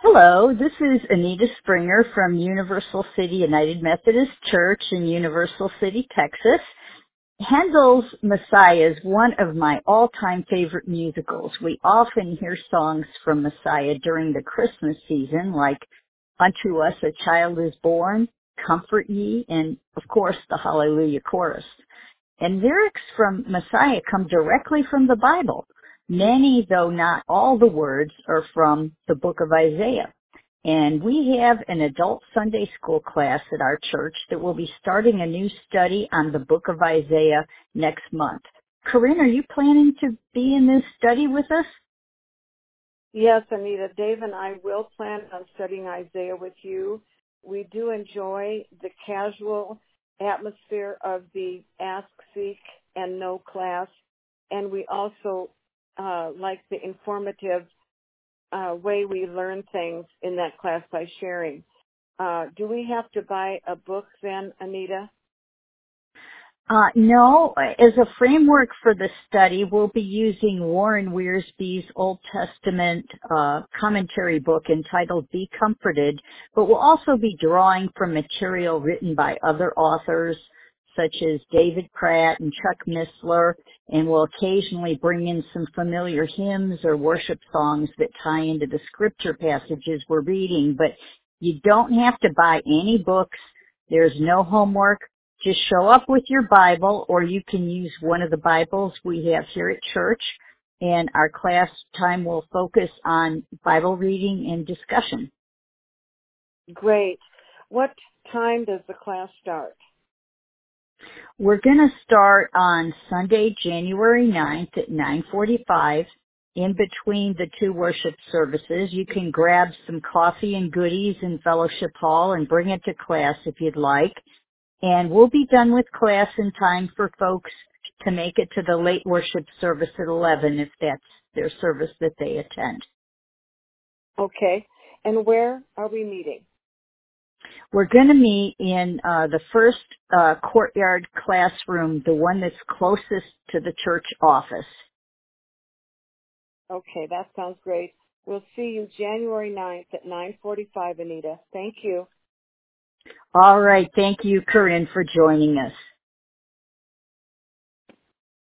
Hello, this is Anita Springer from Universal City United Methodist Church in Universal City, Texas. Handel's Messiah is one of my all-time favorite musicals. We often hear songs from Messiah during the Christmas season, like Unto Us a Child is Born, Comfort Ye, and of course the Hallelujah Chorus. And lyrics from Messiah come directly from the Bible. Many, though not all the words, are from the book of Isaiah. And we have an adult Sunday school class at our church that will be starting a new study on the book of Isaiah next month. Corinne, are you planning to be in this study with us? Yes, Anita. Dave and I will plan on studying Isaiah with you. We do enjoy the casual atmosphere of the Ask, Seek, and Know class. And we also uh, like the informative uh, way we learn things in that class by sharing. Uh, do we have to buy a book then, Anita? Uh, no, as a framework for the study, we'll be using Warren Wiersbe's Old Testament uh, commentary book entitled Be Comforted, but we'll also be drawing from material written by other authors such as David Platt and Chuck Missler, and we'll occasionally bring in some familiar hymns or worship songs that tie into the scripture passages we're reading. But you don't have to buy any books. There's no homework. Just show up with your Bible, or you can use one of the Bibles we have here at church. And our class time will focus on Bible reading and discussion. Great. What time does the class start? We're going to start on Sunday, January 9th at 9:45 in between the two worship services. You can grab some coffee and goodies in fellowship hall and bring it to class if you'd like. And we'll be done with class in time for folks to make it to the late worship service at 11 if that's their service that they attend. Okay. And where are we meeting? We're going to meet in uh, the first uh, courtyard classroom, the one that's closest to the church office. Okay, that sounds great. We'll see you January 9th at 9:45, Anita. Thank you. All right. Thank you, Corinne, for joining us.